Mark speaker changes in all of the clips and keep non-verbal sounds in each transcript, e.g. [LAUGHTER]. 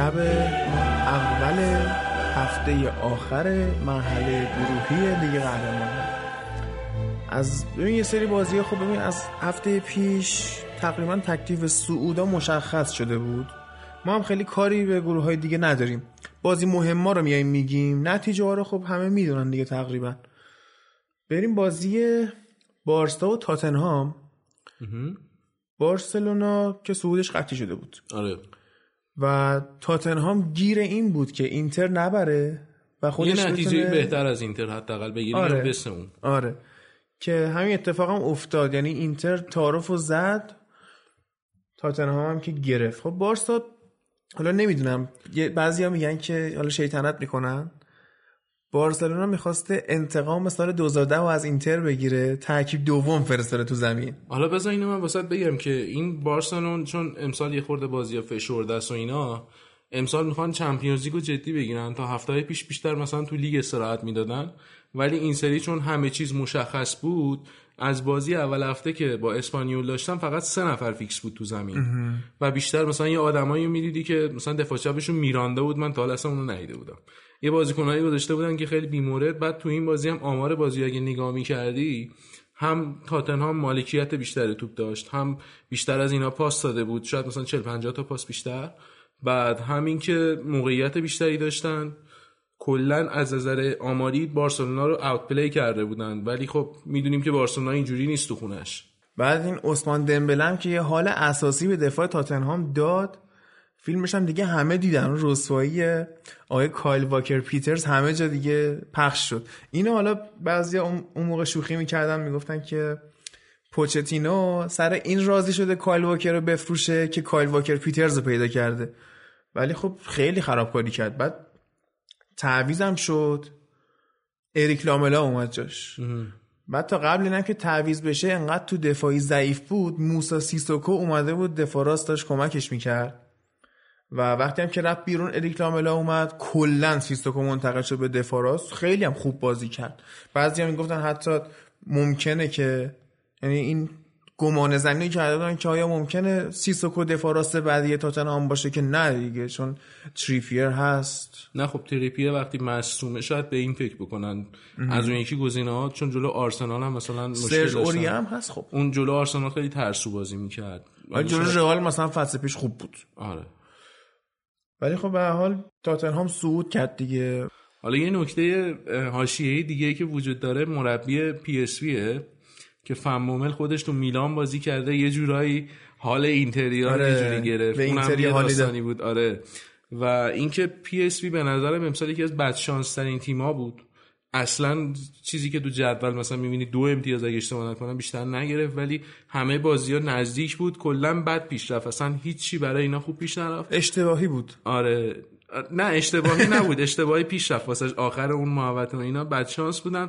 Speaker 1: شب اول هفته آخر مرحله گروهی لیگ قهرمانان از ببین یه سری بازی خب ببین از هفته پیش تقریبا تکلیف سعودا مشخص شده بود. ما هم خیلی کاری به گروه های دیگه نداریم. بازی مهما رو میایم میگیم. نتیجه ها رو خب همه می‌دونن دیگه تقریبا. بریم بازی بارسا و تاتنهام. بارسلونا که صعودش قطعی شده بود.
Speaker 2: آره.
Speaker 1: و تاتنهام گیر این بود که اینتر نبره و خودش
Speaker 2: یه نتیجه
Speaker 1: بتونه-
Speaker 2: بهتر از اینتر حداقل بگیریم
Speaker 1: آره.
Speaker 2: آره. بس اون.
Speaker 1: آره. که همین اتفاق هم افتاد. یعنی اینتر تعارف رو زد. تاتنهام هم که گرفت. خب بارسا حالا نمی‌دونم. بعضی ها میگن که حالا شیطنت می‌کنن. بارسلونا می‌خواسته انتقام سال 2010 رو از اینتر بگیره ترکیب دوم فرستاده تو زمین.
Speaker 2: حالا بذار اینو من واسط بگم که این بارسلون چون امسال یه خورده بازی فشرده است و اینا امسال می‌خوان Champions League و جدی بگیرن تا هفته پیش بیشتر مثلا تو لیگ استراحت می‌دادن. ولی این سری چون همه چیز مشخص بود از بازی اول هفته که با اسپانیول داشتن فقط سه نفر فیکس بود تو زمین. و بیشتر مثلا یه آدمایی می‌دیدی که مثلا دفاع چپشون میرانده بود من تا حالا اصلا اونو ندیده بودم. یه بازیکنایی گذاشته بودن که خیلی بیمورد. بعد تو این بازی هم آمار بازی اگه نگاه می‌کردی هم تاتنهام مالکیت بیشتر توپ داشت هم بیشتر از اینا پاس داده بود. شاید مثلا 40 50 تا پاس بیشتر. بعد همین که موقعیت بیشتری داشتن. کلا از نظر آماری بارسلونا رو اوت پلی کرده بودن. ولی خب می‌دونیم که بارسلونا اینجوری نیست تو خونش.
Speaker 1: بعد این عثمان دمبلم که یه حال اساسی به دفاع تاتنهام داد فیلمش هم دیگه همه دیدن. اون رسوایی آقای کایل واکر پیترز همه جا دیگه پخش شد. اینو حالا بعضی اون موقع شوخی می‌کردن می‌گفتن که پوچتینو سر این راضی شده کایل واکر رو بفروشه که کایل واکر پیترز رو پیدا کرده. ولی خب خیلی خرابکاری کرد. بعد تعویضم شد. اریک لاملا اومد جاش. بعد تا قبل اینم که تعویض بشه انقدر تو دفاعی ضعیف بود. موسا سیسوکو اومده بود دفاع راست داشت کمکش می‌کرد. و وقتی هم که رفت بیرون اریک لاملا اومد کلا سیسوکو منتقل شد به دفاع راست. خیلی هم خوب بازی کرد. بعضی هم می‌گفتن حتی ممکنه که یعنی این گمان زمینی کرده بودن که آیا ممکنه سیسوکو دفاع راست بعدی تاتنهام باشه که نه دیگه؟ چون تریپیر هست.
Speaker 2: نه خب تریپیه وقتی مصومه شاید به این فکر بکنن. از اون یکی گزینه ها چون جلو آرسنال هم مثلا مشکل.
Speaker 1: اوری هم هست خب.
Speaker 2: اون جلو آرسنال خیلی ترسو بازی می‌کرد.
Speaker 1: ولی جلو رئال مثلا فصل پیش خوب بود.
Speaker 2: آره.
Speaker 1: ولی خب به حال تاتنهام صعود کرد دیگه.
Speaker 2: حالا یه نکته حاشیه‌ای دیگه که وجود داره مربی پی اس ویه که فن بومل خودش تو میلان بازی کرده یه جورایی حال اینتریا رو
Speaker 1: آره،
Speaker 2: یه جوری گرفت.
Speaker 1: به
Speaker 2: اونم یه داستانی بود. آره. و اینکه پی اس وی به نظرم امسال یکی از بدشانس ترین تیما بود. اصلا چیزی که تو جدول مثلا می‌بینی دو امتیاز اگه اشتباه نکنم بیشتر نگرفت ولی همه بازی ها نزدیک بود. کلا بد پیش رفت اصلا هیچی برای اینا خوب پیش نرفت.
Speaker 1: اشتباهی بود.
Speaker 2: آره. نه اشتباهی نبود. اشتباهی پیش رفت واسه آخر اون محوطه اینا بد شانس بودن.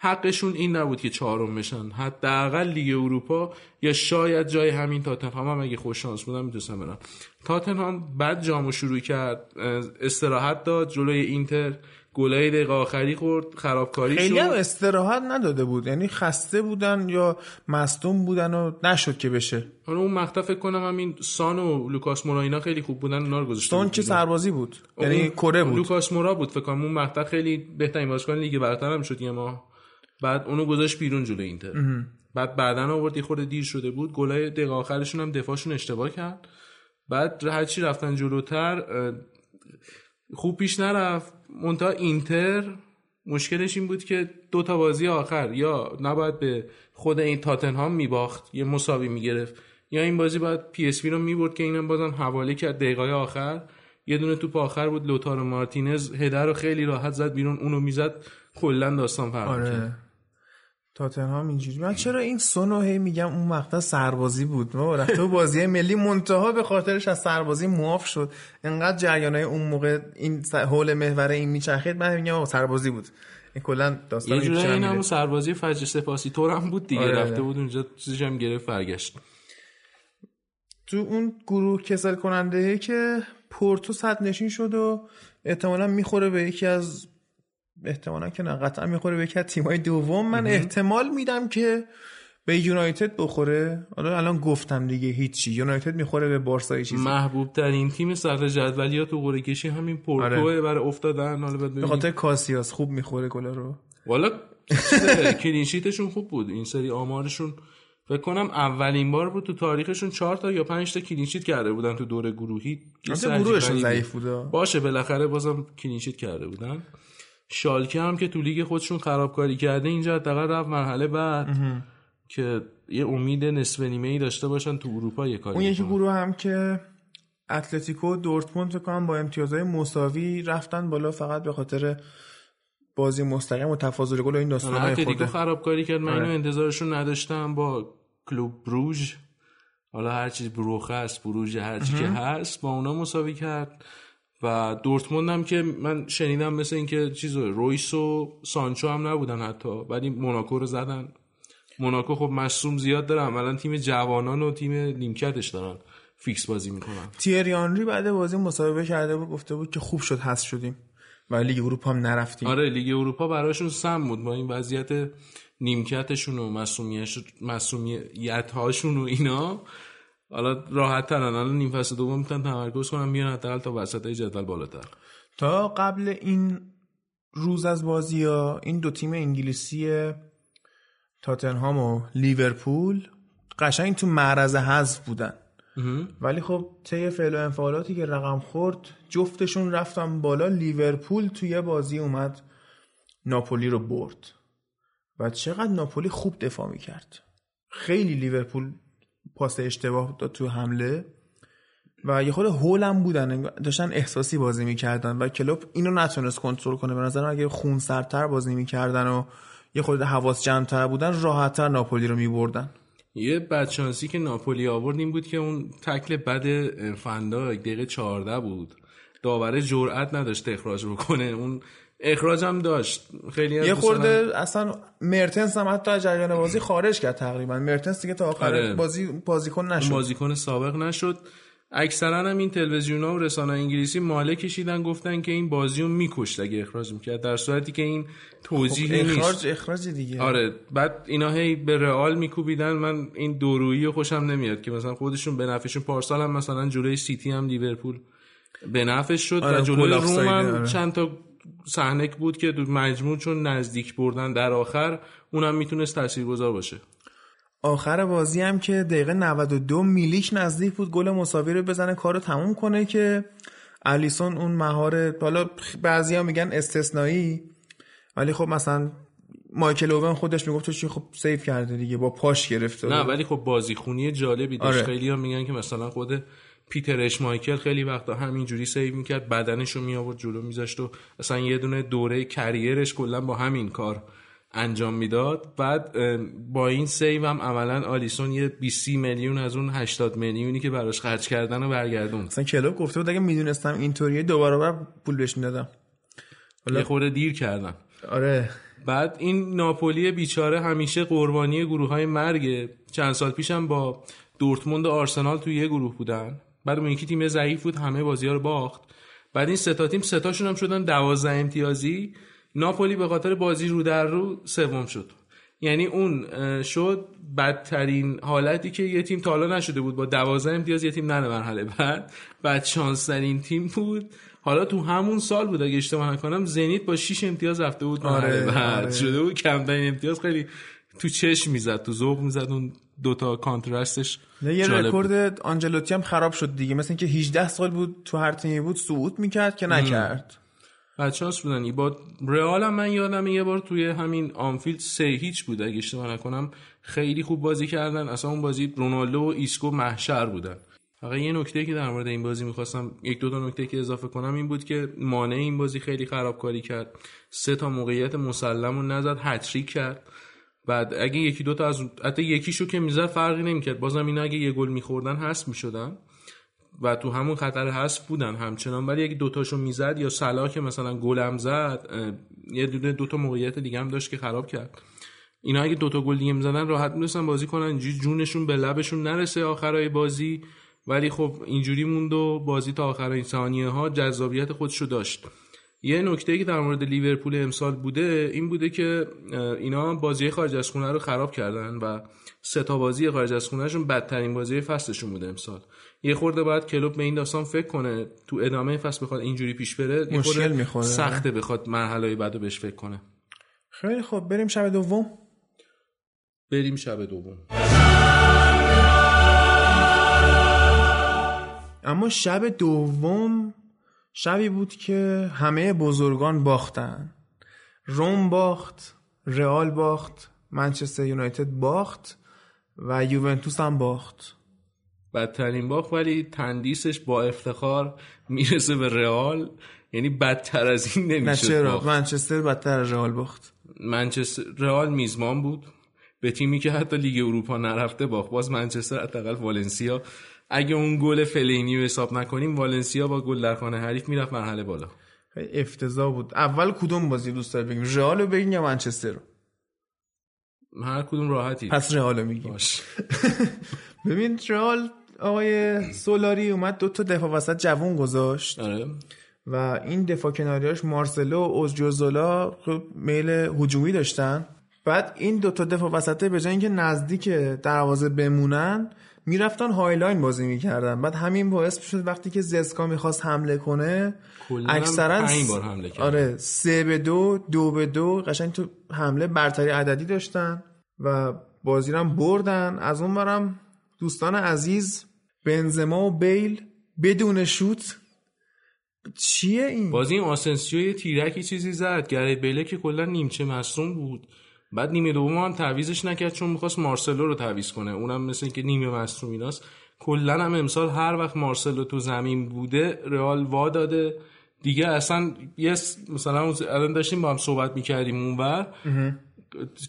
Speaker 2: حقشون این نبود که چهارم بشن. حداقل لیگ اروپا یا شاید جای همین تاتنهام هم اگه خوش شانس بودن می‌تونستن برن تاتنهام بعد جامو شروع کرد استراحت داد جلوی اینتر. گلای دقیقه آخری خورد خرابکاری
Speaker 1: خیلی هم
Speaker 2: شد
Speaker 1: استراحت نداده بود. یعنی خسته بودن یا مصدوم بودن و نشد که بشه.
Speaker 2: حالا اون مقطع فکر کنم همین سان و لوکاس مورا اینا خیلی خوب بودن اونا رو گذاشته
Speaker 1: سون
Speaker 2: بود
Speaker 1: که. سربازی بود. یعنی کره بود.
Speaker 2: لوکاس مورا بود فکر کنم اون مقطع خیلی بهترین بازیکن لیگ برتر هم شد یه ماه. بعد اونو گذاشت بیرون جلوی اینتر. بعد بعدا آورد یه خورده دیر شده بود. گلای دقیقه آخرشون هم دفاعشون اشتباه کرد. بعد هرچی رفتن جلوتر خوب پیش نرفت. منتها اینتر مشکلش این بود که دو تا بازی آخر یا نباید به خود این تاتنهام میباخت یه مساوی می‌گرفت یا این بازی باید پی اس وی رو می‌برد که اینم بازم حواله کرد دقیقه آخر. یه دونه توپ آخر بود لوتارو مارتینز header رو خیلی راحت زد بیرون اونو می‌زد کلا داستان فرق
Speaker 1: آره. تاتنهام اینجوری. من چرا این سونو هی میگم اون مقطع سربازی بود؟ ما رفته بازی ملی منتها به خاطرش از سربازی معاف شد. انقدر جریانای اون موقع این حول محور این میچرخید من میگم سربازی بود. این کلا داستان
Speaker 2: یه
Speaker 1: پیش
Speaker 2: این. همون سربازی فجر سپاسی طور هم بود دیگه
Speaker 1: آره.
Speaker 2: رفته بود اونجا چیزش هم گرفت برگشت.
Speaker 1: تو اون گروه کسل کننده که پورتو صد نشین شد و احتمالا می‌خوره به یکی از احتمالا که نه قطعا می‌خوره به یک تیمای دوم. من احتمال میدم که به یونایتد بخوره. حالا الان گفتم دیگه هیچی. یونایتد می‌خوره به بارسا چیزی.
Speaker 2: محبوب ترین تیم صدر جدولی ها تو قرعه کشی همین پورتو
Speaker 1: آره.
Speaker 2: برای افتادن. حالا
Speaker 1: به. خاطر کاسیاس خوب می‌خوره گلا رو.
Speaker 2: والا clean sheet شون خوب بود. این سری آمارشون فکر کنم اولین بار بود تو تاریخشون چهار تا یا پنج تا clean sheet کرده بودن تو دور گروهی.
Speaker 1: گروهشون. ضعیف بوده.
Speaker 2: باشه بالاخره بازم clean sheet کرده بودن. شالکه هم که تو لیگ خودشون خرابکاری کرده اینجا حداقل رفت مرحله بعد که یه امید نصف نیمه ای داشته باشن تو اروپا یه کاری
Speaker 1: اون یکی. گروه هم که اتلتیکو دورتموند فکر کنم با امتیازهای مساوی رفتن بالا فقط به خاطر بازی مستقیم و تفاضل گل و این داستانای
Speaker 2: اتلتیکو
Speaker 1: خورده
Speaker 2: خرابکاری کرد من اینو
Speaker 1: آره.
Speaker 2: انتظارشون نداشتم با کلوب بروژ حالا هر چیز بروخه است بروژ هر چی که هست با اونا مساوی کرد و دورتموند هم که من شنیدم مثل اینکه چیز رویس و سانچو هم نبودن حتی ولی موناکو رو زدن. موناکو خب مصدوم زیاد داره عملا تیم جوانان و تیم نیمکتش دارن فیکس بازی می‌کنن.
Speaker 1: تیری آنری بعد بازی مصاحبه کرده بود گفته بود که خوب شد هست شدیم و لیگ اروپا هم نرفتیم.
Speaker 2: آره لیگ اروپا براشون سم بود با این وضعیت نیمکتشون و مسئولیت هاشون و اینا. حالا راحت ترن الان نیم فصل دوم می‌تونن تمرکز کنن بیان حداقل تا وسط جدول بالاتر.
Speaker 1: تا قبل این روز از بازی ها این دو تیم انگلیسی تاتنهام و لیورپول قشنگ تو معرض حذف بودن. ولی خب طی فعل و انفعالاتی که رقم خورد جفتشون رفتن بالا لیورپول توی بازی اومد ناپولی رو برد. و چقدر ناپولی خوب دفاع می‌کرد. خیلی لیورپول پاس اشتباه داد تو حمله. و یه خود هولم بودن داشتن احساسی بازی می‌کردن و کلوب اینو نتونست کنترل کنه. به نظرم اگه خون سرتر بازی می‌کردن و یه خود حواس جمعتر بودن راحتتر ناپولی رو میبردن.
Speaker 2: یه بدشانسی که ناپولی آورد این بود که اون تکل بد فنداک دقیقه 14 بود. داور جرأت نداشت اخراج بکنه اون اخراج هم داشت. خیلی
Speaker 1: یه خورده اصلا مرتنس هم حتی از جریان بازی خارج کرد تقریبا. مرتنس دیگه تا آخر
Speaker 2: آره.
Speaker 1: بازی بازیکن نشد.
Speaker 2: بازیکن سابق نشد. اکثرا هم این تلویزیون ها و رسانه انگلیسی ماله کشیدن گفتن که این بازی رو میکشت اگه اخراج می‌کرد در صورتی که این توضیحی
Speaker 1: خب
Speaker 2: نیست.
Speaker 1: اخراج اخراج دیگه.
Speaker 2: آره. بعد اینا هی به رئال میکوبیدن. من این دورویی رو خوشم نمیاد که مثلا خودشون به نفعشون پارسال هم مثلا جلوی سیتی هم لیورپول به نفعش شد
Speaker 1: آره،
Speaker 2: و جلوی روم هم
Speaker 1: آره.
Speaker 2: چند تا صحنه بود که دو- مجموع چون نزدیک بردن در آخر اونم می‌تونست تاثیرگذار باشه
Speaker 1: آخر بازی هم که دقیقه 92 میلیک نزدیک بود گل مساوی رو بزنه کارو تموم کنه که الیسون اون مهار حالا بعضیا میگن استثنایی ولی خب مثلا مایکل اوون خودش می‌گفت چی خب سیف کرده دیگه با پاش گرفته
Speaker 2: نه. ولی خب بازیخونی جالبی داشت
Speaker 1: آره.
Speaker 2: خیلی ها میگن که مثلا خود پیتر اشمایکل خیلی وقتا همینجوری save می‌کرد بدنش رو میآورد جلو میذاشت و اصلا یه دونه دوره career ش کلا با همین کار انجام می‌داد. بعد با این save هم عملا آلیسون یه 20 میلیون از اون 80 میلیونی که براش خرج کردن و برگردوند.
Speaker 1: مثلا کلوپ گفته بود اگه می‌دونستم اینطوریه دو برابر پول بهش می‌دادم.
Speaker 2: یه خورده دیر کردن
Speaker 1: آره.
Speaker 2: بعد این ناپولی بیچاره همیشه قربانی گروه های مرگه چند سال پیشم با دورتموند و آرسنال توی یه گروه بودن. بعد اون یکی تیم ضعیف بود همه بازی ها رو باخت. بعد این ستا تیم ستاشون هم شدن دوازده امتیازی. ناپولی به خاطر بازی رو در رو سوم شد. یعنی اون شد بدترین حالتی که یه تیم تا حالا نشده بود. با دوازده امتیاز یه تیم نره مرحله بعد. بعد شانسترین تیم بود. حالا تو همون سال بود اگه اشتباه نکنم زنیت با 6 امتیاز رفته بود
Speaker 1: آره،
Speaker 2: بعد.
Speaker 1: آره.
Speaker 2: شده بود کمترین امتیاز. خیلی تو چشم می‌زد تو ذوق می‌زد اون دوتا
Speaker 1: contrast
Speaker 2: ش. یه.
Speaker 1: رکورد آنجلوتی هم خراب شد دیگه. مثل اینکه 18 سال بود تو هر تیمی بود صعود می‌کرد که نکرد.
Speaker 2: بچه‌هاش بودن. ای با رئال هم من یادم یه بار توی همین آنفیلد سه هیچ بود اگه اشتباه نکنم. خیلی خوب بازی کردن. اصلا اون بازی رونالدو و ایسکو محشر بودن. فقط یه نکته که در مورد این بازی می‌خواستم یک دو تا نکته که اضافه کنم این بود که مانه این بازی خیلی خرابکاری کرد. سه تا موقعیت مسلم رو نزد هتریک کرد. بعد اگه یکی دو تا از حتی یکیشو که می‌زد فرقی نمی‌کرد. بازم اینا اگه یه گل میخوردن هست می‌شدن و تو همون خطر هست بودن همچنان. ولی اگه دوتاشو می‌زد یا صلاح که مثلا گلم زد یه دونه دوتا موقعیت دیگه هم داشت که خراب کرد. اینا اگه دوتا گل دیگه می‌زدن راحت می‌رسن بازی کنن. اینجوری جونشون به لبشون نرسه آخرای بازی. ولی خب اینجوری موند و بازی تا آخرای ثانیه ها جذابیت خودشو داشت. یه نکته که در مورد لیورپول امسال بوده این بوده که اینا بازی خارج از خونه رو خراب کردن و سه تا بازی خارج از خونهشون بدترین بازی فصلشون بوده امسال. یه خورده باید کلوب به این داستان فکر کنه تو ادامه فصل بخواد اینجوری پیش بره
Speaker 1: مشکل می‌خوره.
Speaker 2: سخته بخواد مرحله بعدو بهش فکر کنه.
Speaker 1: خیلی خب بریم شب دوم.
Speaker 2: بریم شب دوم.
Speaker 1: اما شب دوم شبی بود که همه بزرگان باختن. روم باخت رئال باخت منچستر یونایتد باخت و یوونتوس هم باخت.
Speaker 2: بدترین باخت ولی تندیسش با افتخار می‌رسه به رئال. یعنی بدتر از این نمیشه
Speaker 1: چرا؟ منچستر بدتر از رئال باخت.
Speaker 2: منچستر رئال میزمان بود. به تیمی که حتی لیگ اروپا نرفته باخت. باز منچستر حداقل والنسیا اگه اون گل فلینی رو حساب نکنیم والنسیا با گل در خانه حریف می‌رفت مرحله بالا.
Speaker 1: افتضاح بود. اول کدوم بازی دوست داری بگیم؟ رئال بگیم یا منچستر رو؟
Speaker 2: هر کدوم راحتی.
Speaker 1: پس رئال میگیم. [LAUGHS] ببین رئال آقای سولاری اومد دو تا دفاع وسط جوون گذاشت.
Speaker 2: آره.
Speaker 1: و این دفاع کناریاش مارسلو و اوزجوزولا خب میل هجومی داشتن. بعد این دو تا دفاع وسطه به جای اینکه نزدیک دروازه بمونن می‌رفتن high line بازی می‌کردن. بعد همین باعث شد وقتی که زسکا می‌خواست حمله کنه
Speaker 2: اکثرا بار حمله کرد
Speaker 1: آره سه به دو دو به دو قشنگ تو حمله برتری عددی داشتن و بازی هم بردن. از اون برم دوستان عزیز بنزما و بیل بدون شوت. چیه این؟
Speaker 2: بازی این آسنسیو یه تیرکی چیزی زد. گره بیله که کلا نیمچه مصدوم بود. بعد نیمه دوم هم تعویزش نکرد چون می‌خواست مارسلو رو تعویز کنه. اونم مثل اینکه نیمه مصوم ایناست. کلا هم امسال هر وقت مارسلو تو زمین بوده رئال وا داده. دیگه اصلا یه مثلا الان داشتیم با هم صحبت می‌کردیم اونور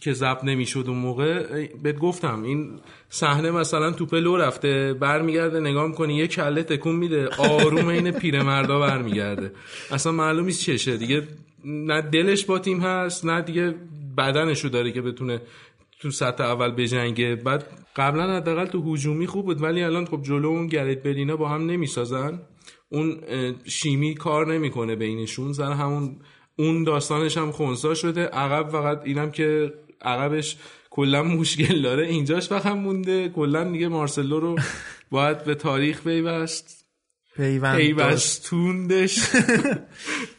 Speaker 2: که زب نمی‌شد اون موقع. بهت گفتم این صحنه مثلا توپ لو رفته برمیگرده نگاه می‌کنی یه کله تکون میده آروم این پیرمردا برمیگرده. اصلا معلوم نیست چشه. دیگه نه دلش با تیم هست نه دیگه بدنشو داره که بتونه تو سطح اول بجنگه. بعد قبلا حداقل تو هجومی خوب بود ولی الان خب جلو اون گریت بلینا با هم نمی‌سازن. اون شیمی کار نمی‌کنه بینشون. سر همون اون داستانش هم خونسا شده. عقب فقط اینم که عقبش کلا مشکل داره. اینجاش فقط مونده. کلا دیگه مارسلو رو باید به تاریخ پیوست پیوستوندش.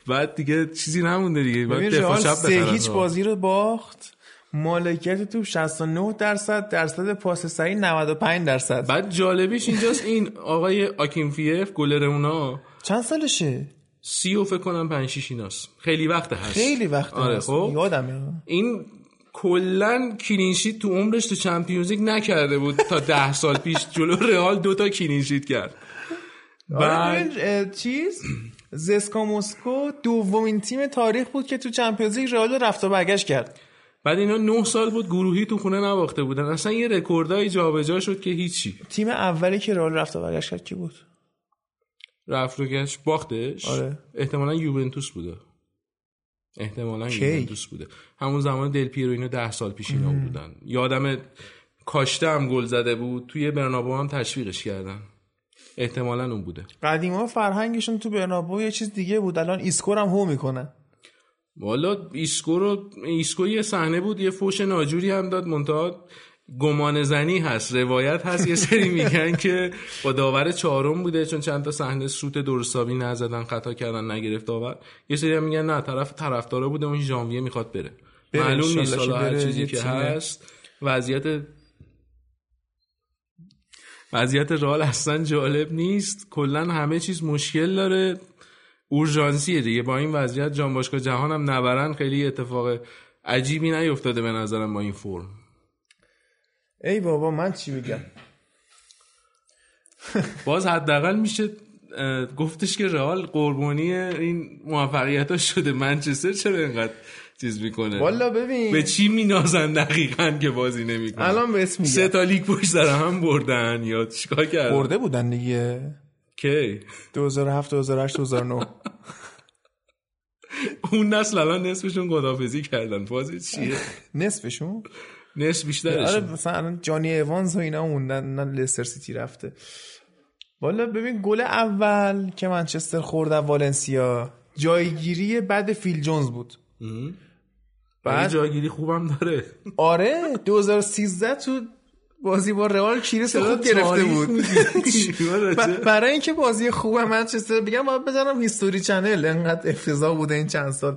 Speaker 2: بعد دیگه چیزی نمونده دیگه.
Speaker 1: باید دفاع چپ هیچ بازی رو باخت. مالکیت توپ 69 درصد درصد پاس صحیح 95 درصد.
Speaker 2: بعد جالبیش اینجاست این آقای آکینفیف گلر اونا.
Speaker 1: چند سالشه؟
Speaker 2: سی و فکر کنم پنج شیش ایناست. خیلی وقت هست.
Speaker 1: خیلی وقت
Speaker 2: آره
Speaker 1: هست.
Speaker 2: خب.
Speaker 1: یادم
Speaker 2: این کلا clean sheet تو عمرش تو چمپیونز نکرده بود تا ده سال پیش جلو رئال دوتا clean sheet کرد.
Speaker 1: بعد چیز؟ زسکا مسکو دومین تیم تاریخ بود که تو چمپیونز لیگ رئال رفت و برگشت کرد.
Speaker 2: بعد اینا نه سال بود گروهی تو خونه نباخته بودن. اصلا یه رکوردای جابجا شد که هیچی.
Speaker 1: تیم اولی که رئال رفت و برگشت کرد کی بود؟
Speaker 2: رفت و گشت باختش.
Speaker 1: آره.
Speaker 2: احتمالا یوونتوس بوده. احتمالا یوونتوس بوده. همون زمان دل پیرو اینو ده سال پیش اینا بودن. یادم کاشته هم گل زده بود. توی برنابو هم تشویقش کردن. احتمالا اون بوده.
Speaker 1: قدیما فرهنگشون تو برنابو یه چیز دیگه بود الان ایسکو رو هم هو می‌کنن.
Speaker 2: والا ایسکو رو ایسکو یه صحنه بود یه فوش ناجوری هم داد منتها گمان زنی هست روایت هست. یه سری میگن که با داور چهارم بوده چون چند تا صحنه سوت درست حسابی نزدن خطا کردن نگرفت داور. یه سری هم میگن نه طرف طرفدارا بوده اون ژانویه می‌خواد بره, بره معلوم نیست حالا هر چیزی که هست. وضعیت وضعیت رال اصلا جالب نیست. کلا همه چیز مشکل داره. اورژانسیه دیگه. با این وضعیت جان باشگاه جهان هم نبرن. خیلی اتفاق عجیبی نیفتاده به نظرم با این فرم.
Speaker 1: ای بابا من چی بگم [LAUGHS]
Speaker 2: باز حداقل میشه گفتش که رئال قربانی این موفقیت ها شده. منچستر چرا اینقدر چیز می‌کنه.
Speaker 1: والا ببین.
Speaker 2: به چی مینازن دقیقا که بازی نمی‌کنه
Speaker 1: الان به اسم
Speaker 2: سه تا لیگ پشت سر هم بردن. یا چیکار کردن؟
Speaker 1: برده بودن دیگه.
Speaker 2: کی؟
Speaker 1: 2007 2008 2009
Speaker 2: اون نسل الان نصفشون خدافزی کردن. بازی چیه؟
Speaker 1: نصفشون؟
Speaker 2: نصف بیشترش
Speaker 1: آره مثلا جانی ایوانز و اینا موندن نه لستر سیتی رفته. والا ببین گل اول که منچستر خورد والنسیا جایگیری بعد فیل جونز بود.
Speaker 2: بعد جایگیری خوبم داره.
Speaker 1: آره 2013 تو بازی با رئال کریس خوب گرفته بود. [LAUGHS] برای اینکه بازی خوب منچستر بگم باید بزنم History Channel انقدر افتضاح بوده این چند سال.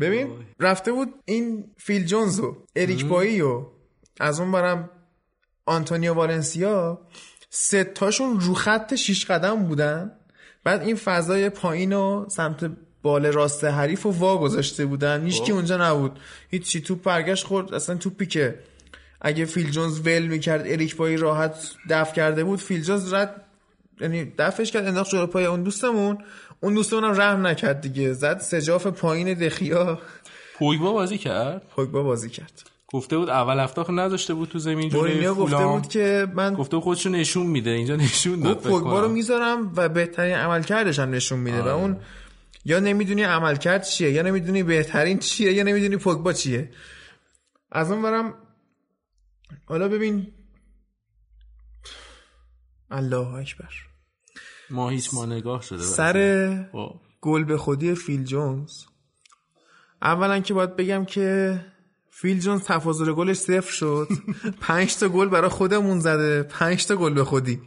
Speaker 1: ببین رفته بود این فیل جونز و اریک بایی و از اون برم آنتونیو والنسیا. سه تاشون رو خط شیش قدم بودن. بعد این فضای پایین و سمت بال راست حریف و وا گذاشته بودن. هیچ کی اونجا نبود. هیچ چی. توپ برگشت خورد. اصلا توپی که اگه فیل جونز ول می‌کرد اریک بایی راحت دفع کرده بود فیل جونز رد یعنی دفعش کرد انداخت جلو پای اون دوستمون. اون دوستمون هم رحم نکرد دیگه. زد سجاف پایین دخیا.
Speaker 2: پویبا بازی کرد؟
Speaker 1: پویبا بازی کرد.
Speaker 2: گفته بود اول هفته نذاشته بود تو زمین جلوی
Speaker 1: گفته بود که من
Speaker 2: گفته خودشو نشون میده. اینجا نشون داد
Speaker 1: پوگبا رو می‌ذارم و بهترین عملکردش هم نشون میده. آه. و اون یا نمی‌دونی عملکرد چیه یا نمی‌دونی بهترین چیه یا نمی‌دونی پوگبا چیه. از اون برم حالا ببین. الله اکبر.
Speaker 2: ما هیچ ما نگاه شده
Speaker 1: سر گل به خودی فیل جونز. اولا که باید بگم که فیل جونز تفاضل گلش صفر شد. [LAUGHS] پنج تا گل برای خودمون زده. پنج تا گل به خودی.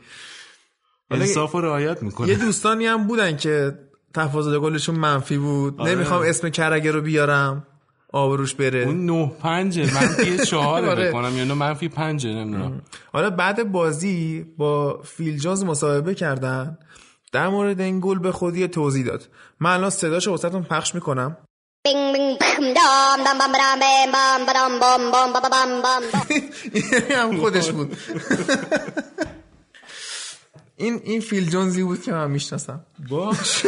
Speaker 2: انصاف رو رعایت می‌کنه.
Speaker 1: یه دوستانی هم بودن که تفاضل گلشون منفی بود. آره. نمی‌خوام اسم کرگه رو بیارم. آبروش بره.
Speaker 2: اون نه پنجه. منفی [LAUGHS] چهاره آره. بکنم یا منفی پنجه نمی‌دونم.
Speaker 1: حالا بعد بازی با فیل جونز مصاحبه کردن. در مورد این گل به خودی توضیح داد. من الان صداشو واسهتون پخش می‌کنم. هم خودش بود. [LAUGHS] این این فیل جونزی بود که من می‌شناسم.
Speaker 2: باش.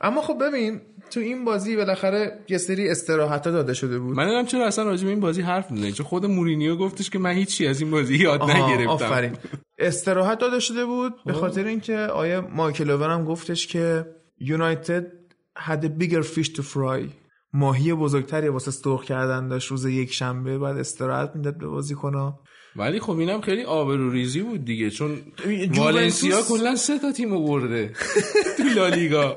Speaker 1: اما خب ببین تو این بازی بالاخره یه سری استراحت داده شده بود.
Speaker 2: من نمی‌دونم چرا اصلا راجع به این بازی حرف می‌زنی. چون خود مورینیو گفتش که من هیچی از این بازی یاد نگرفتم.
Speaker 1: آفرین. استراحت داده شده بود به خاطر اینکه آیه مایکل اوور هم گفتش که یونایتد had bigger fish to fry. ماهی بزرگتری واسه سرخ کردن داشت روز یک شنبه بعد استراحت می‌داد به بازیکن‌ها.
Speaker 2: ولی خب اینم خیلی آبروریزی بود دیگه چون والنسیا کلا سه تا تیم برده [LAUGHS] تو لالیگا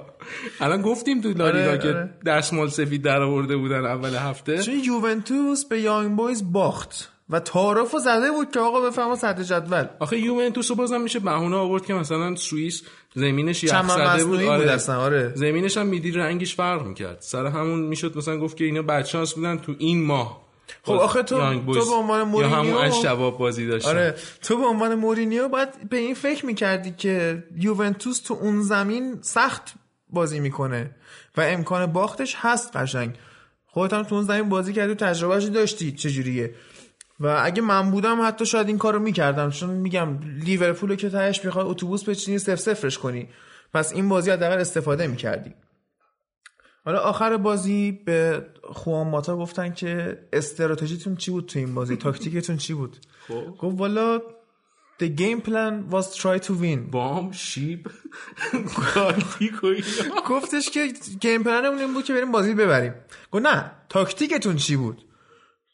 Speaker 2: الان گفتیم تو لالیگا آره، که آره. دستمال سفید در آورده بودن اول هفته
Speaker 1: چون یوونتوس به یانگ بویز باخت و تعارف زده بود که آقا بفهمه صدر جدول
Speaker 2: آخه یوونتوس بازم میشه بهونه آورد که مثلا سوئیس زمینش یخ زده بود
Speaker 1: آره. بود آره.
Speaker 2: زمینش هم میدی رنگش فرق می‌کرد سر همون می‌شد مثلا گفت که اینا بچانس بودن تو این ماه
Speaker 1: خب آخه تو تو به عنوان مورینیو
Speaker 2: یا همون اشتباه بازی داشت
Speaker 1: آره تو به عنوان مورینیو باید به این فکر می‌کردی که یوونتوس تو اون زمین سخت بازی می‌کنه و امکان باختش هست قشنگ. خودت هم تو اون زمین بازی کردی و تجربهش داشتی چجوریه؟ و اگه من بودم حتی شاید این کارو می‌کردم چون میگم لیورپول که تهش می‌خواد اتوبوس بچینی سف سفرش کنی. پس این بازی حداقل استفاده می‌کردی. حالا آخر بازی به خوان ماتا گفتن که استراتژیتون چی بود تو این بازی؟ تاکتیکتون چی بود؟ خب. گفت والا The game plan was try to win.
Speaker 2: بام شیب
Speaker 1: گفتش که game plan مون این بود که بریم بازی ببریم. گفت نه تاکتیکتون چی بود؟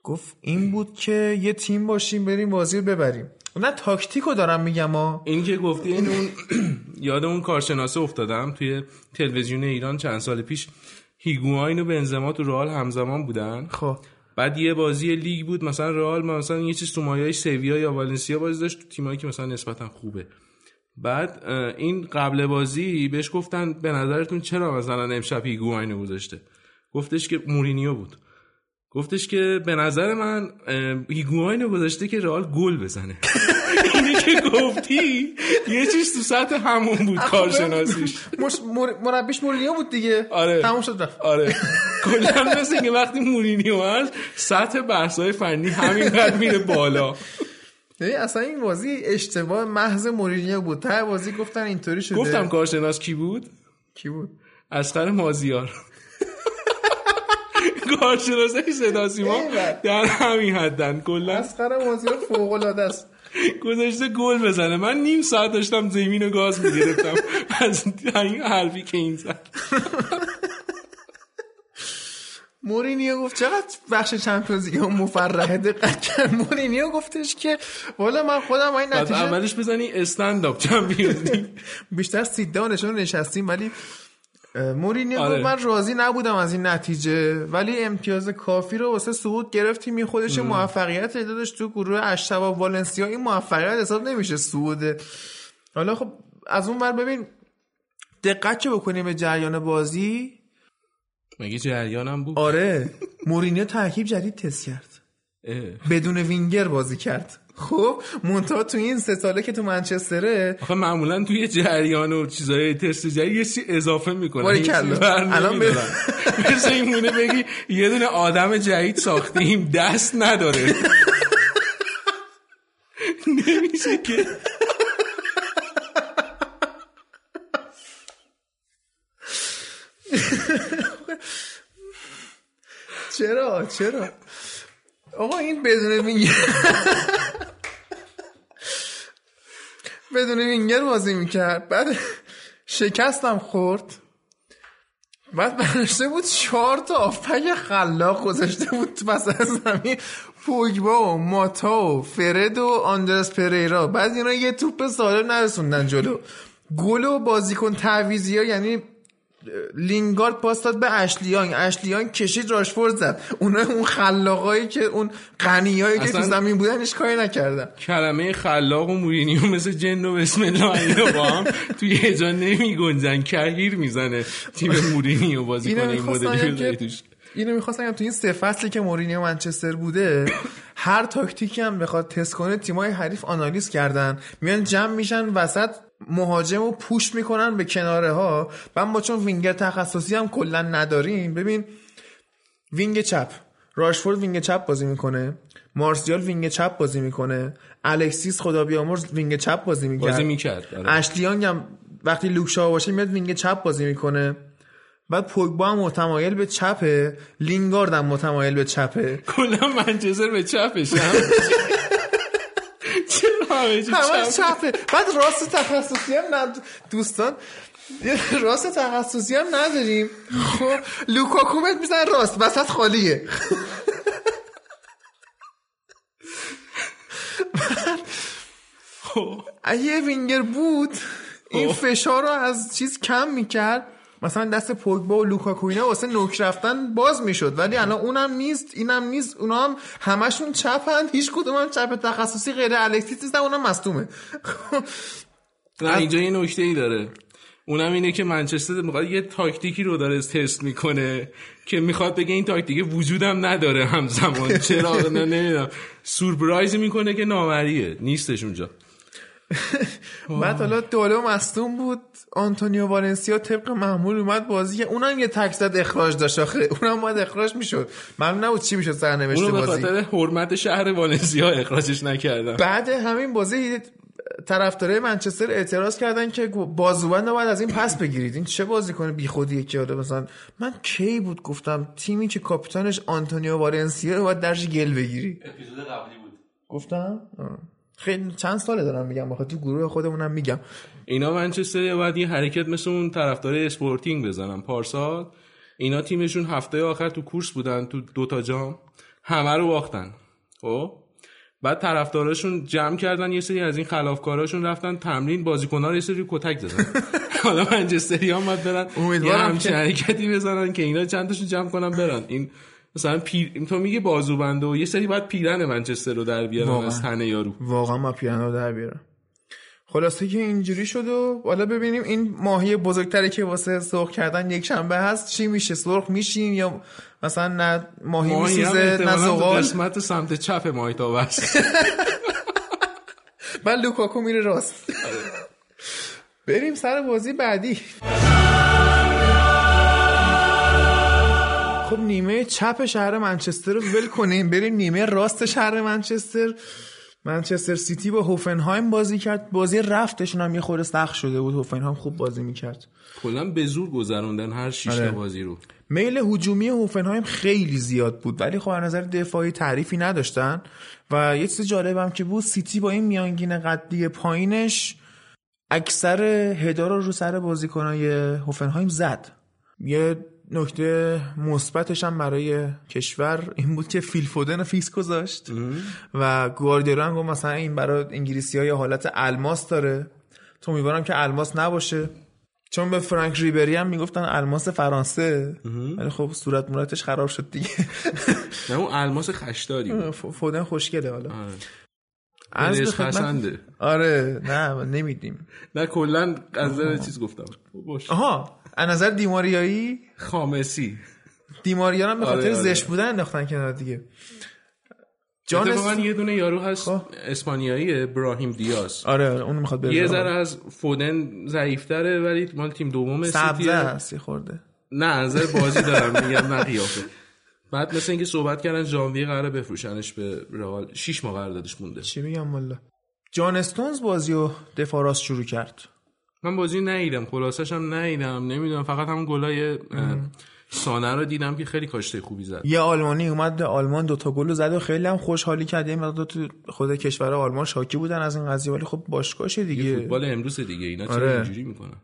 Speaker 1: گفت این بود که یه تیم باشیم بریم بازی رو ببریم. نه تاکتیکو دارم میگم ها
Speaker 2: این که گفتی این اون [CLEARS THROAT] یاد اون کارشناسه افتادم توی تلویزیون ایران چند سال پیش. هیگواین و بنزما تو رئال همزمان بودن.
Speaker 1: خب.
Speaker 2: بعد یه بازی لیگ بود مثلا رئال مثلا یه چیز تو مایه سویا یا والنسیا بازی داشت تو تیمایی که مثلا نسبتا خوبه. بعد این قبل بازی بهش گفتن به نظرتون چرا مثلا امشب هیگواین گذاشته؟ گفتش که مورینیو بود. گفتش که به نظر من هیگواین گذاشته که رئال گل بزنه. [LAUGHS] اینی که گفتی یه چیز تو سطح همون بود کارشناسیش.
Speaker 1: مربیش مورینیو بود دیگه.
Speaker 2: آره.
Speaker 1: تموم شد رفت.
Speaker 2: آره. کلا مثل که وقتی مورینیو هست سطح بحث‌های فنی همینقدر میره بالا.
Speaker 1: اصلا این بازی اشتباه محض مورینیو بود. تا بازی گفتن اینطوری شده.
Speaker 2: گفتم کارشناس کی بود؟
Speaker 1: کی بود؟
Speaker 2: اسقر مازیار. [LAUGHS] کارشناسای صدا سیما در همین حدن. کلا
Speaker 1: اسقر مازیار فوق العاده است.
Speaker 2: گذاشته گل بزنه. من نیم ساعت داشتم زمین و گاز می‌گرفتم. از این حرفی که این زد.
Speaker 1: مورینیو گفت چقدر بخش چمپیونز لیگ مفرحه دقت کرد. مورینیو گفتش که والا من خودم این نتیجه
Speaker 2: اولش بزنی استند اپ چمپیونز [LAUGHS]
Speaker 1: بیشتر سیت داونشون نشستیم ولی مورینیو
Speaker 2: آره.
Speaker 1: من راضی نبودم از این نتیجه ولی امتیاز کافی رو واسه صعود گرفت تیمی خودش موفقیت دادش تو گروهش با والنسیا این موفقیت حساب نمیشه صعود. حالا خب از اون ور ببین دقت که بکنیم به جریان بازی.
Speaker 2: مگه جریانم بود؟
Speaker 1: آره. مورینیو ترکیب جدید تست کرد.
Speaker 2: اه.
Speaker 1: بدون وینگر بازی کرد. خب منتها تو این سه ساله که تو منچستره
Speaker 2: آخه معمولا توی جریان و چیزای تست جدید یه چیزی اضافه
Speaker 1: باریکلا. الان [LAUGHS]
Speaker 2: مثل این مونه بگی یه دونه آدم جدید ساختیم دست نداره. [LAUGHS] نمیشه که.
Speaker 1: چرا؟ چرا؟ آقا این بدون وینگر بدون وینگر بازی می‌کرد. بعد [LAUGHS] شکستم خورد. بعد برشته بود چهار تا آفک خلاق گذاشته بود تو وسط زمین. پوگبا و ماتا و فرد و آندرس پریرا. بعد اینا یه توپ سالم نرسوندن جلو. گل و بازیکن تعویزی ها یعنی لینگارد پاس داد به اشلیان اشلیان کشید راشفورد زد. اونا اون خلاقایی که اون اونایی که تو زمین بودن هیچ کاری نکردن.
Speaker 2: کلمه خلاق و مورینیو مثل جن و بسم الله با هم توی یه جا نمی گنجن کهیر می‌زنه. تیم مورینیو بازی کنه این مدلی توش.
Speaker 1: اینو می‌خواستم تو این سه فصلی که مورینیو منچستر بوده هر تاکتیکی هم بخواد تست کنه تیمای حریف آنالیز کردن. میان جمع میشن وسط مهاجم رو push می‌کنن به کناره ها من با چون وینگر تخصصی هم کلا نداریم. ببین وینگ چپ. راشفورد وینگ چپ بازی می‌کنه. مارسیال وینگ چپ بازی می‌کنه. الکسیس خدا بیامرز وینگ چپ بازی می‌کرد.
Speaker 2: بازی می‌کرد آره.
Speaker 1: اشلی یانگ هم وقتی لوک شا باشه میاد وینگ چپ بازی می‌کنه. بعد پوگبا هم متمایل به چپه. لینگارد هم متمایل به چپه.
Speaker 2: کلا منچستر به چپش [LAUGHS] همه
Speaker 1: چپه. بعد راست تخصصی هم ند... دوستان راست تخصصی هم نداریم. خب لوکاکو میزن راست وسط خالیه.
Speaker 2: خب.
Speaker 1: اگه یه وینگر بود این
Speaker 2: خب.
Speaker 1: فشار رو از چیز کم می‌کرد. مثلا دست پوگبا و لوکاکو اینا واسه نوک رفتن باز می‌شد ولی الان اونم نیست اینم نیست اونا هم همشون چپن هیچ کدوم هم چپ تخصصی غیر الکسیس نیستن اونم مصدومه. [LAUGHS]
Speaker 2: نه اینجا یه نکته ای داره. اونم اینه که منچستر می‌خواد یه تاکتیکی رو داره تست می‌کنه که می‌خواد بگه این تاکتیک وجودم نداره همزمان. [LAUGHS] چرا؟ نمی‌دونم. سورپرایز می‌کنه که نامریه. نیستش اونجا. [LAUGHS]
Speaker 1: بعد حالا دالو مصدوم بود. آنتونیو والنسیا طبق معمول اومد بازی اونم یه تکل زد اخراج داشت آخه. اونم باید اخراج می‌شد. معلوم نبود چی می‌شد سرنوشت
Speaker 2: اونو به
Speaker 1: بازی.
Speaker 2: خاطر حرمت شهر والنسیا اخراجش نکردم
Speaker 1: بعد همین بازی طرفدارای منچستر اعتراض کردن که بازوبند رو باید از این پس بگیرید. این چه بازی کنه بیخودیه که آره مثلا من کی بود گفتم؟ تیمی که کاپیتانش آنتونیو والنسیا رو باید درش گل بگیری.
Speaker 3: اپیزود قبلی بود.
Speaker 1: گفتم؟ آه. خیلی چند ساله دارم میگم بخاطر تو گروه خودمونم میگم.
Speaker 2: اینا منچستر باید یه حرکت مثل اون طرفدار اسپورتینگ بزنن. پارسال اینا تیمشون هفته آخر تو کورس بودن تو دوتا جام. همه رو باختن. خب؟ بعد طرفداراشون جمع کردن یه سری از این خلافکاراشون رفتن تمرین بازیکن‌ها رو یه سری کتک زدن [LAUGHS] حالا منچستری هم باید برن یه
Speaker 1: امیدوارم
Speaker 2: همچین
Speaker 1: که-
Speaker 2: حرکتی بزنن که اینا چند تاشون جمع کنن برن. این مثلا پیر... تو میگی بازوبند و یه سری باید پیرن منچستر رو در بیارن
Speaker 1: واقعا.
Speaker 2: از تنه یارو.
Speaker 1: واقعا ما پیانو در بیارم خلاصه که اینجوری شد و حالا ببینیم این ماهی بزرگتری که واسه سرخ کردن یک شنبه هست چی میشه؟ سرخ میشیم یا مثلا نه ماهی
Speaker 2: ماهی
Speaker 1: میسوزه نه زغال
Speaker 2: قسمت سمت چپ ماهیتاب است
Speaker 1: من [LAUGHS] لوکاکو میره راست. بریم سر بازی بعدی. خب نیمه چپ شهر منچستر رو ول کنیم. بریم نیمه راست شهر منچستر. منچستر سیتی با هوفنهایم بازی کرد. بازی رفتشون هم یه خورده سخت شده بود. هوفنهایم خوب بازی می‌کرد.
Speaker 2: کلا به زور گذروندن هر شیش تا
Speaker 1: آره.
Speaker 2: بازی رو.
Speaker 1: میل هجومی هوفنهایم خیلی زیاد بود. ولی خب از نظر دفاعی تعریفی نداشتن. و یه چیز جالبم که بود سیتی با این میانگین قدی پایینش اکثر هدا رو رو سر بازیکنای هوفنهایم زد. یه نکته مثبتش هم برای کشور این بود که فیل فودن فیکس گذاشت و گواردیولا هم گفت مثلا این برای انگلیسی های حالت الماس داره. تو امیدوارم که الماس نباشه. چون به فرانک ریبری هم می‌گفتن الماس فرانسه. ولی خب صورت مورتش خراب شد دیگه.
Speaker 2: نه اون الماس خشداری
Speaker 1: فودن خوشگله حالا. خدمت-
Speaker 2: پسنده
Speaker 1: آره نه نمیدیم.
Speaker 2: نه کلا از نظر چیز گفتم. باش.
Speaker 1: آها از نظر دیماریایی؟
Speaker 2: خامسی.
Speaker 1: دیماریا هم به خاطر
Speaker 2: آره، آره.
Speaker 1: زشت بودن انداختن کنار دیگه. جان اس-
Speaker 2: یه دونه یارو هست
Speaker 1: خب.
Speaker 2: اسپانیایی ابراهیم دیاز.
Speaker 1: آره اون می‌خواد بره
Speaker 2: یه ذره از فودن ضعیفتره ولی مال تیم دوم
Speaker 1: سبزه است یه خورده.
Speaker 2: نه از نظر بازی دارم میگم نه قیافه. بعد مثل اینکه صحبت کردن ژانویه قراره بفروشنش به رئال 6 ماه قراردادش مونده.
Speaker 1: چی بگم والا؟ جان استونز بازی و دفاع راست شروع کرد.
Speaker 2: من بازی ندیدم خلاصش هم ندیدم نمی‌دونم فقط همون گلای سانه رو دیدم که خیلی کاشته خوبی زد.
Speaker 1: یه آلمانی اومد آلمان دوتا گل رو زد و خیلی هم خوشحالی کرد. یه مقدار تو خود کشور آلمان شاکی بودن از این قضیه ولی خب باشگاهشه دیگه.
Speaker 2: فوتبال امروز دیگه اینا چرا
Speaker 1: آره.
Speaker 2: اینجوری می‌کنن؟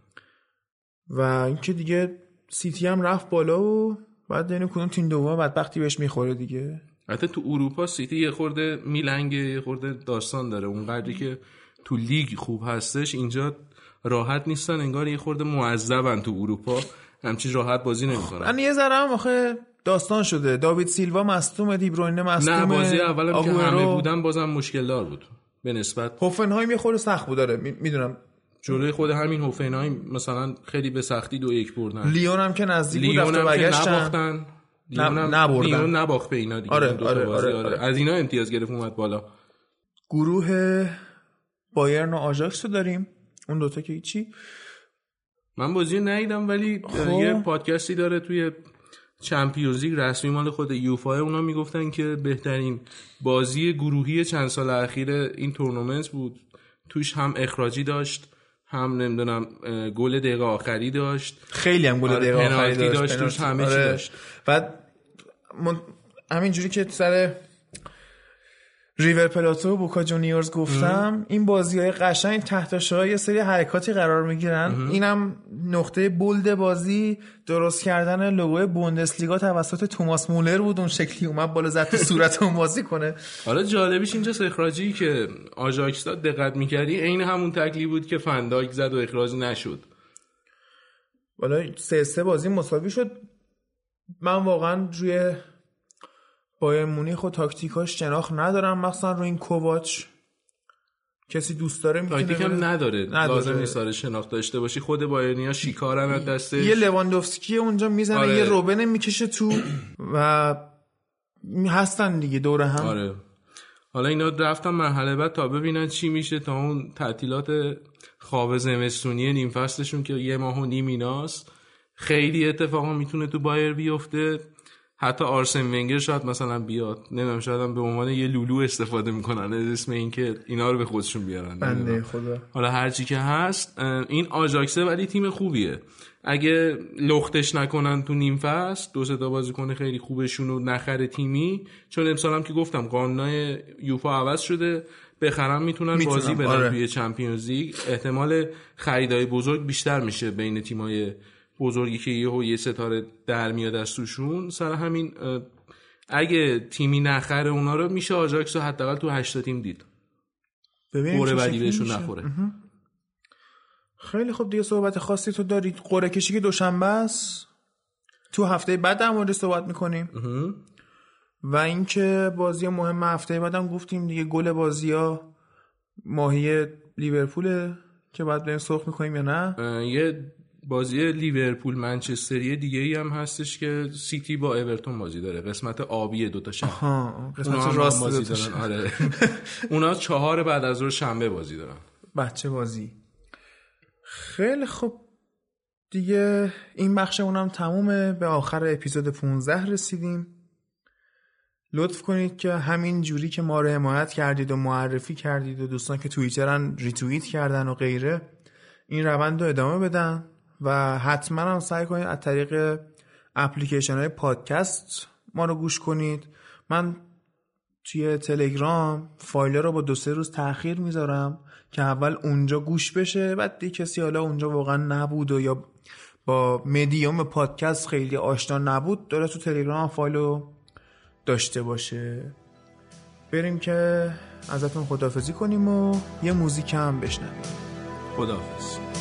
Speaker 1: و اینکه دیگه سیتی هم رفت بالا و بعد اینو کدوم تیم دوم بدبختی بهش می‌خوره دیگه؟
Speaker 2: حتی تو اروپا سیتی یه خورده میلنگه یه خورده داستان داره. اونقدری که تو لیگ خوب هستش اینجا راحت نیستن انگار یه خورده معذبن تو اروپا. همچین راحت بازی نمی‌کنن.
Speaker 1: من یه ذره هم آخه داستان شده. داوید سیلوا مصدوم دیبروینه مصدوم.
Speaker 2: نه بازی اولم که. همه بودن بازم مشکل دار بود. به نسبت
Speaker 1: هوفنهایم یه خورده سخت بود داره می‌دونم.
Speaker 2: جلوی خود همین هوفنهایم مثلا خیلی به سختی دو یک بردن.
Speaker 1: لیون هم که نزدیک بود رفت
Speaker 2: لیون
Speaker 1: و
Speaker 2: هم که
Speaker 1: برگشتن.
Speaker 2: نباختن. لیون هم-
Speaker 1: نبردن.
Speaker 2: لیون نباخت به اینا دیگه.
Speaker 1: آره،
Speaker 2: دوتا
Speaker 1: آره،
Speaker 2: بازی،
Speaker 1: آره، آره.
Speaker 2: از اینا امتیاز گرفت اومد بالا.
Speaker 1: گروه بایرن و آژاکس رو داریم. اون دوتا که هیچی.
Speaker 2: من بازی ندیدم ولی
Speaker 1: خب.
Speaker 2: یه پادکستی داره توی چمپیونز لیگ رسمی مال خود یوفا. اونا می‌گفتن که بهترین بازی گروهی چند سال اخیر این تورنمنت بود. توش هم اخراجی داشت. هم نمی‌دونم گل دقیقه آخری داشت
Speaker 1: خیلی هم گل
Speaker 2: آره،
Speaker 1: دقیقه آخری داشت
Speaker 2: داشت،
Speaker 1: پنالتی.
Speaker 2: همه چی
Speaker 1: آره.
Speaker 2: داشت.
Speaker 1: بعد من... همینجوری که سر ریور پلاتو و بوکا جونیورز گفتم این بازی های قشنگ تحت شعاع یه سری حرکاتی قرار می‌گیرن. اینم نقطه bold بازی درست کردن لوگوی بوندسلیگا توسط توماس مولر بود اون شکلی اومد بالا زد تو صورت اون بازی کنه.
Speaker 2: حالا جالبیش اینجاست اخراجی که آژاکس داد دقت می‌کردی عین همون تکلی بود که فن‌دایک زد و اخراج نشد.
Speaker 1: حالا سه سه بازی مساوی شد. من واقعا روی بایر مونیخ و تاکتیکاش شناخت ندارم مخصوصا روی این کوواچ کسی دوست داره می‌تونه
Speaker 2: تاکتیک هم. نداره.
Speaker 1: نداره.
Speaker 2: لازم نیست آره شناخت داشته باشی خود بایرنیا شیکارن از دستش
Speaker 1: یه لواندوفسکی اونجا می‌زنه
Speaker 2: آره.
Speaker 1: یه روبن می‌کشه تو و هستن دیگه دور هم
Speaker 2: آره حالا اینا رفتن مرحله بعد تا ببینن چی میشه تا اون تعطیلات خواب زمستونی نیم فصلشون که یه ماه و نیم ایناست خیلی اتفاقا می‌تونه تو بایر بیفته حتی آرسن ونگر شاید مثلا بیاد. نمی‌دونم شاید هم به عنوان یه لولو استفاده می‌کنن. از اسم اینکه اینا رو به خودشون بیارن.
Speaker 1: بنده. خدا.
Speaker 2: حالا هرچی که هست این آژاکسه ولی تیم خوبیه. اگه لختش نکنن تو نیم فصل دو سه تا بازیکن خیلی خوبشون رو نخره تیمی. چون امسال هم که گفتم قانونای یوفا عوض شده. بخرن می‌تونن
Speaker 1: می‌تونن،
Speaker 2: بازی بدن
Speaker 1: آره.
Speaker 2: توی چمپیونز لیگ. احتمال خریدای بزرگ بیشتر میشه بین تیمای بزرگی که یهو یه ستاره در میاد از توشون سر همین اگه تیمی نخره اونا رو میشه آژاکس رو حداقل تو هشتا تیم دید. بعدی
Speaker 1: شکلی
Speaker 2: بهشون. نخوره.
Speaker 1: خیلی خوب دیگه صحبت خاصی تو دارید. قرعه کشی که دوشنبه است. تو هفته بعد در مورد صحبت می‌کنیم. و اینکه بازی مهم هفته بعدم گفتیم دیگه گل بازی ها ماهی لیورپوله که بعد بریم سرخ می‌کنیم یا نه؟
Speaker 2: یه بازی لیورپول منچستری دیگه ای هم هستش که سیتی با اورتون بازی داره. قسمت آبی دوتا شب
Speaker 1: ها
Speaker 2: اونا
Speaker 1: قسمت راست
Speaker 2: بازی. دارن. آره. اونا چهار بعد از ظهر شنبه بازی دارن.
Speaker 1: بچه بازی. خیلی خوب. دیگه این بخش اونم تمومه. به آخر اپیزود 15 رسیدیم. لطف کنید که همین جوری که ما رو حمایت کردید و معرفی کردید و دوستان که توییترن ریتوییت کردن و غیره این روند رو ادامه بدن. و حتما هم سعی کنید از طریق اپلیکیشن های پادکست ما رو گوش کنید. من توی تلگرام فایل رو با دو سه روز تاخیر می‌ذارم که اول اونجا گوش بشه بعد دیگه کسی حالا اونجا واقعا نبود و یا با مدیوم پادکست خیلی آشنا نبود داره تو تلگرام فایل رو داشته باشه. بریم که ازتون خدافزی کنیم و یه موزیک هم بشنویم.
Speaker 2: خداحافظ.